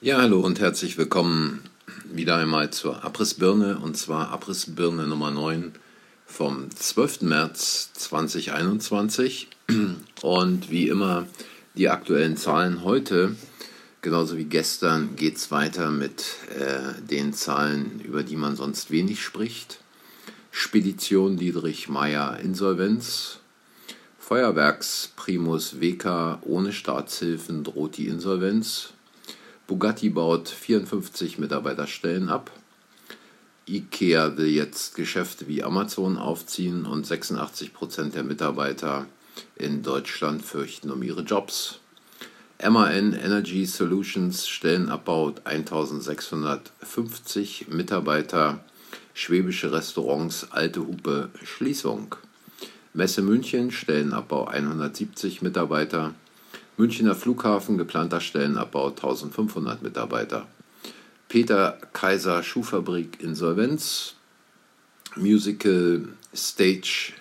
Ja, hallo und herzlich willkommen wieder einmal zur Abrissbirne und zwar Abrissbirne Nummer 9 vom 12. März 2021 und wie immer die aktuellen Zahlen heute, genauso wie gestern, geht es weiter mit äh, den Zahlen, über die man sonst wenig spricht. Spedition Dietrich Meyer Insolvenz, Feuerwerksprimus WK ohne Staatshilfen droht die Insolvenz, Bugatti baut 54 Mitarbeiterstellen ab. IKEA will jetzt Geschäfte wie Amazon aufziehen und 86 Prozent der Mitarbeiter in Deutschland fürchten um ihre Jobs. MAN Energy Solutions Stellenabbau 1650 Mitarbeiter, schwäbische Restaurants Alte Hupe Schließung. Messe München Stellenabbau 170 Mitarbeiter, Münchner Flughafen, geplanter Stellenabbau 1500 Mitarbeiter. Peter Kaiser Schuhfabrik Insolvenz. Musical Stage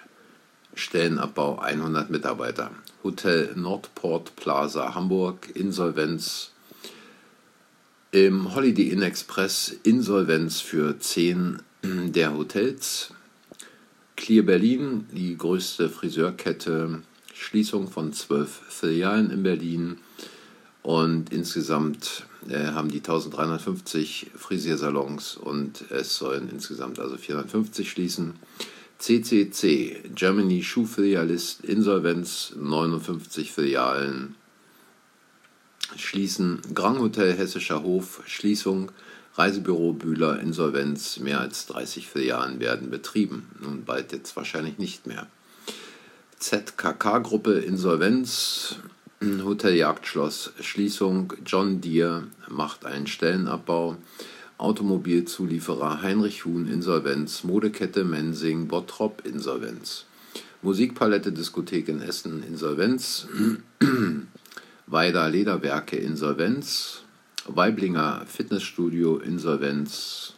Stellenabbau 100 Mitarbeiter. Hotel Nordport Plaza Hamburg Insolvenz. Im Holiday Inn Express Insolvenz für 10 der Hotels. Clear Berlin, die größte Friseurkette Schließung von zwölf Filialen in Berlin und insgesamt äh, haben die 1350 Frisiersalons und es sollen insgesamt also 450 schließen. CCC, Germany Schuhfilialist, Insolvenz, 59 Filialen schließen. Grand Hotel Hessischer Hof, Schließung. Reisebüro Bühler, Insolvenz, mehr als 30 Filialen werden betrieben. Nun bald jetzt wahrscheinlich nicht mehr. ZKK-Gruppe Insolvenz, Hotel Jagdschloss Schließung, John Deere macht einen Stellenabbau, Automobilzulieferer Heinrich Huhn Insolvenz, Modekette Mensing Bottrop Insolvenz, Musikpalette Diskothek in Essen Insolvenz, Weider Lederwerke Insolvenz, Weiblinger Fitnessstudio Insolvenz,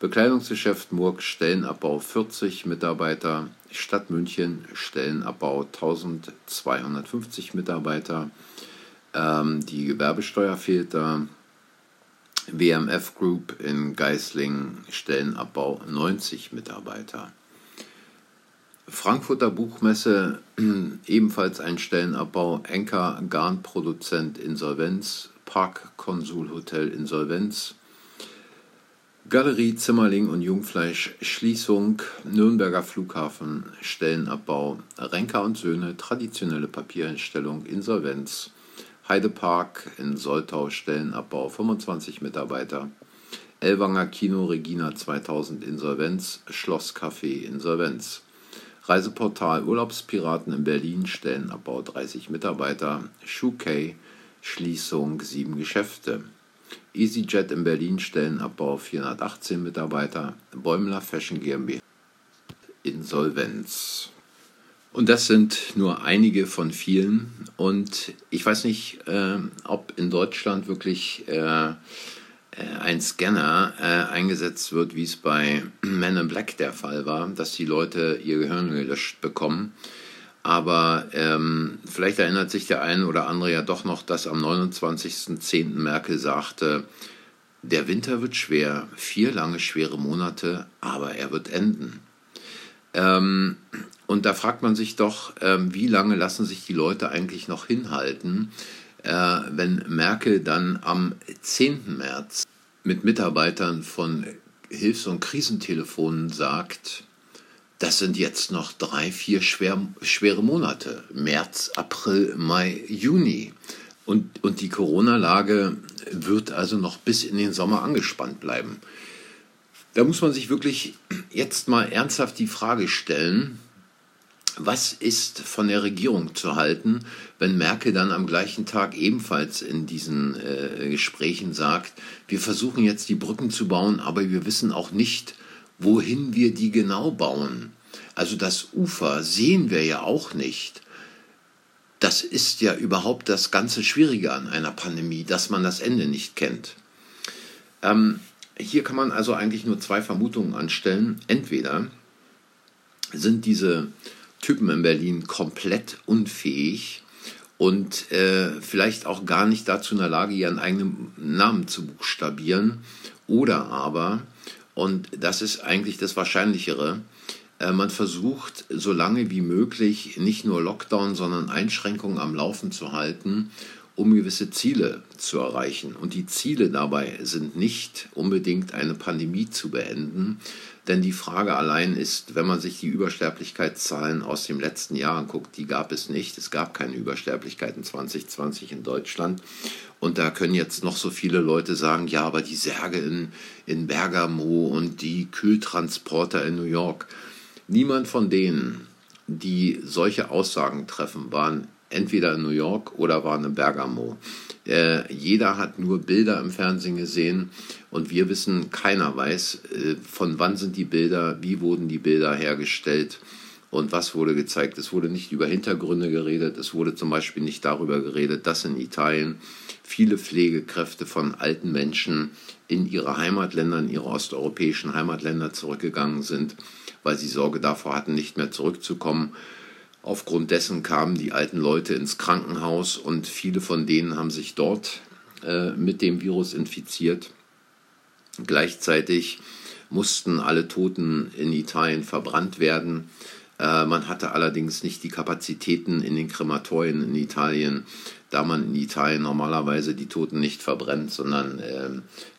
Bekleidungsgeschäft Murk Stellenabbau 40 Mitarbeiter, Stadt München Stellenabbau 1250 Mitarbeiter, ähm, die Gewerbesteuer fehlt da, WMF Group in Geisling Stellenabbau 90 Mitarbeiter. Frankfurter Buchmesse ebenfalls ein Stellenabbau, Enker Garnproduzent Insolvenz, Park Konsul Hotel Insolvenz, Galerie Zimmerling und Jungfleisch Schließung, Nürnberger Flughafen Stellenabbau, Renker und Söhne traditionelle Papierherstellung Insolvenz, Heidepark in Soltau Stellenabbau 25 Mitarbeiter, Elwanger Kino Regina 2000 Insolvenz, Schlosscafé Insolvenz, Reiseportal Urlaubspiraten in Berlin Stellenabbau 30 Mitarbeiter, Schuhkay Schließung 7 Geschäfte. EasyJet in Berlin Stellenabbau 418 Mitarbeiter, Bäumler Fashion GmbH Insolvenz. Und das sind nur einige von vielen. Und ich weiß nicht, äh, ob in Deutschland wirklich äh, äh ein Scanner äh, eingesetzt wird, wie es bei Men in Black der Fall war, dass die Leute ihr Gehirn gelöscht bekommen. Aber ähm, vielleicht erinnert sich der eine oder andere ja doch noch, dass am 29.10. Merkel sagte, der Winter wird schwer, vier lange schwere Monate, aber er wird enden. Ähm, und da fragt man sich doch, ähm, wie lange lassen sich die Leute eigentlich noch hinhalten, äh, wenn Merkel dann am 10. März mit Mitarbeitern von Hilfs- und Krisentelefonen sagt, das sind jetzt noch drei, vier schwer, schwere Monate. März, April, Mai, Juni. Und, und die Corona-Lage wird also noch bis in den Sommer angespannt bleiben. Da muss man sich wirklich jetzt mal ernsthaft die Frage stellen, was ist von der Regierung zu halten, wenn Merkel dann am gleichen Tag ebenfalls in diesen äh, Gesprächen sagt, wir versuchen jetzt die Brücken zu bauen, aber wir wissen auch nicht, wohin wir die genau bauen. Also das Ufer sehen wir ja auch nicht. Das ist ja überhaupt das ganze Schwierige an einer Pandemie, dass man das Ende nicht kennt. Ähm, hier kann man also eigentlich nur zwei Vermutungen anstellen. Entweder sind diese Typen in Berlin komplett unfähig und äh, vielleicht auch gar nicht dazu in der Lage, ihren eigenen Namen zu buchstabieren. Oder aber, und das ist eigentlich das Wahrscheinlichere, man versucht so lange wie möglich nicht nur Lockdown, sondern Einschränkungen am Laufen zu halten, um gewisse Ziele zu erreichen. Und die Ziele dabei sind nicht unbedingt eine Pandemie zu beenden, denn die Frage allein ist, wenn man sich die Übersterblichkeitszahlen aus dem letzten Jahr anguckt, die gab es nicht. Es gab keine Übersterblichkeiten 2020 in Deutschland. Und da können jetzt noch so viele Leute sagen, ja, aber die Särge in, in Bergamo und die Kühltransporter in New York. Niemand von denen, die solche Aussagen treffen, waren entweder in New York oder waren in Bergamo. Äh, jeder hat nur Bilder im Fernsehen gesehen und wir wissen, keiner weiß, äh, von wann sind die Bilder, wie wurden die Bilder hergestellt und was wurde gezeigt. Es wurde nicht über Hintergründe geredet, es wurde zum Beispiel nicht darüber geredet, dass in Italien viele Pflegekräfte von alten Menschen in ihre Heimatländer, in ihre osteuropäischen Heimatländer zurückgegangen sind, weil sie Sorge davor hatten, nicht mehr zurückzukommen. Aufgrund dessen kamen die alten Leute ins Krankenhaus und viele von denen haben sich dort äh, mit dem Virus infiziert. Gleichzeitig mussten alle Toten in Italien verbrannt werden. Äh, man hatte allerdings nicht die Kapazitäten in den Krematorien in Italien, da man in Italien normalerweise die Toten nicht verbrennt, sondern äh,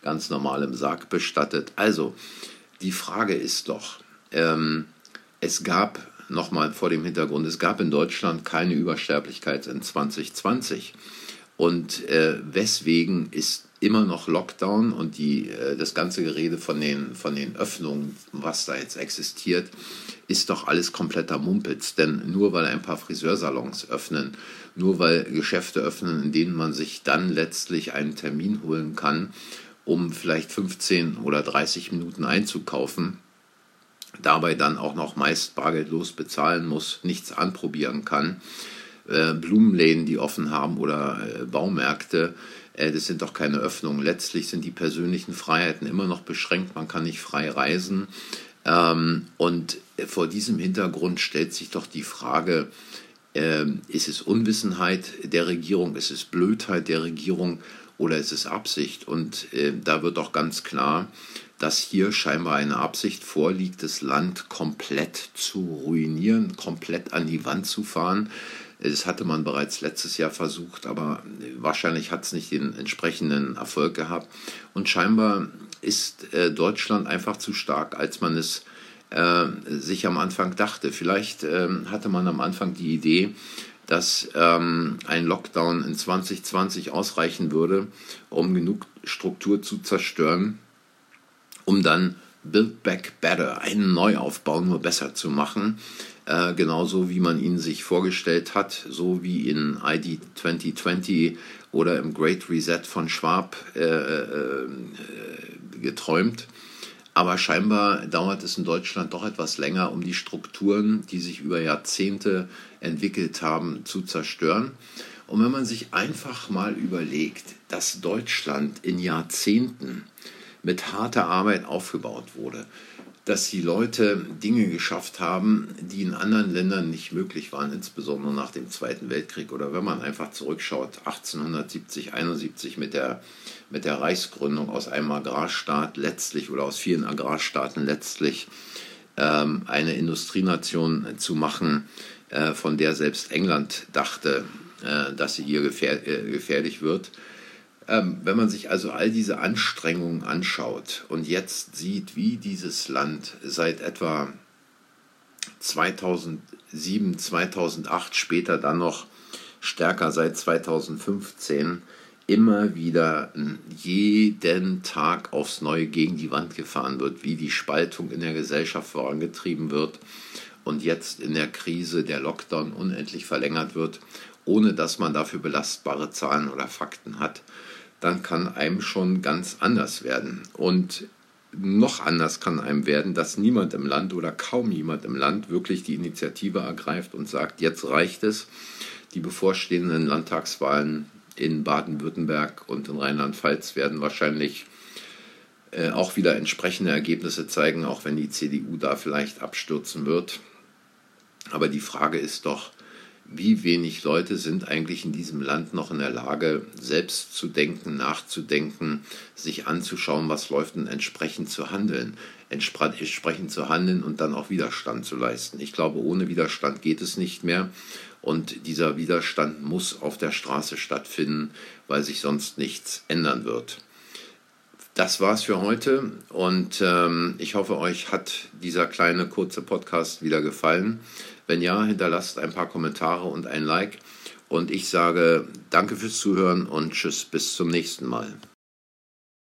ganz normal im Sarg bestattet. Also, die Frage ist doch, ähm, es gab nochmal vor dem Hintergrund, es gab in Deutschland keine Übersterblichkeit in 2020. Und äh, weswegen ist immer noch Lockdown und die, äh, das ganze Gerede von den, von den Öffnungen, was da jetzt existiert, ist doch alles kompletter Mumpitz. Denn nur weil ein paar Friseursalons öffnen, nur weil Geschäfte öffnen, in denen man sich dann letztlich einen Termin holen kann, um vielleicht 15 oder 30 Minuten einzukaufen, dabei dann auch noch meist bargeldlos bezahlen muss, nichts anprobieren kann. Äh, Blumenläden, die offen haben oder äh, Baumärkte, äh, das sind doch keine Öffnungen. Letztlich sind die persönlichen Freiheiten immer noch beschränkt, man kann nicht frei reisen. Ähm, und vor diesem Hintergrund stellt sich doch die Frage, ähm, ist es Unwissenheit der Regierung, ist es Blödheit der Regierung oder ist es Absicht? Und da wird doch ganz klar, dass hier scheinbar eine Absicht vorliegt, das Land komplett zu ruinieren, komplett an die Wand zu fahren. Das hatte man bereits letztes Jahr versucht, aber wahrscheinlich hat es nicht den entsprechenden Erfolg gehabt. Und scheinbar ist äh, Deutschland einfach zu stark, als man es äh, sich am Anfang dachte. Vielleicht äh, hatte man am Anfang die Idee, dass ähm, ein Lockdown in 2020 ausreichen würde, um genug Struktur zu zerstören, um dann Build Back Better, einen Neuaufbau nur besser zu machen. Äh, genauso wie man ihn sich vorgestellt hat, so wie in ID 2020 oder im Great Reset von Schwab äh, äh, geträumt. Aber scheinbar dauert es in Deutschland doch etwas länger, um die Strukturen, die sich über Jahrzehnte entwickelt haben, zu zerstören. Und wenn man sich einfach mal überlegt, dass Deutschland in Jahrzehnten mit harter Arbeit aufgebaut wurde, dass die Leute Dinge geschafft haben, die in anderen Ländern nicht möglich waren, insbesondere nach dem Zweiten Weltkrieg. Oder wenn man einfach zurückschaut, 1870, 71 mit der, mit der Reichsgründung aus einem Agrarstaat letztlich oder aus vielen Agrarstaaten letztlich ähm, eine Industrienation zu machen, äh, von der selbst England dachte, äh, dass sie hier gefähr äh, gefährlich wird ähm, wenn man sich also all diese Anstrengungen anschaut und jetzt sieht, wie dieses Land seit etwa 2007, 2008, später dann noch stärker seit 2015, immer wieder jeden Tag aufs Neue gegen die Wand gefahren wird, wie die Spaltung in der Gesellschaft vorangetrieben wird und jetzt in der Krise der Lockdown unendlich verlängert wird, ohne dass man dafür belastbare Zahlen oder Fakten hat dann kann einem schon ganz anders werden. Und noch anders kann einem werden, dass niemand im Land oder kaum jemand im Land wirklich die Initiative ergreift und sagt, jetzt reicht es. Die bevorstehenden Landtagswahlen in Baden-Württemberg und in Rheinland-Pfalz werden wahrscheinlich äh, auch wieder entsprechende Ergebnisse zeigen, auch wenn die CDU da vielleicht abstürzen wird. Aber die Frage ist doch, wie wenig Leute sind eigentlich in diesem Land noch in der Lage, selbst zu denken, nachzudenken, sich anzuschauen, was läuft und entsprechend zu handeln. Entsprechend zu handeln und dann auch Widerstand zu leisten. Ich glaube, ohne Widerstand geht es nicht mehr. Und dieser Widerstand muss auf der Straße stattfinden, weil sich sonst nichts ändern wird. Das war's für heute und ähm, ich hoffe, euch hat dieser kleine kurze Podcast wieder gefallen. Wenn ja, hinterlasst ein paar Kommentare und ein Like. Und ich sage danke fürs Zuhören und tschüss bis zum nächsten Mal.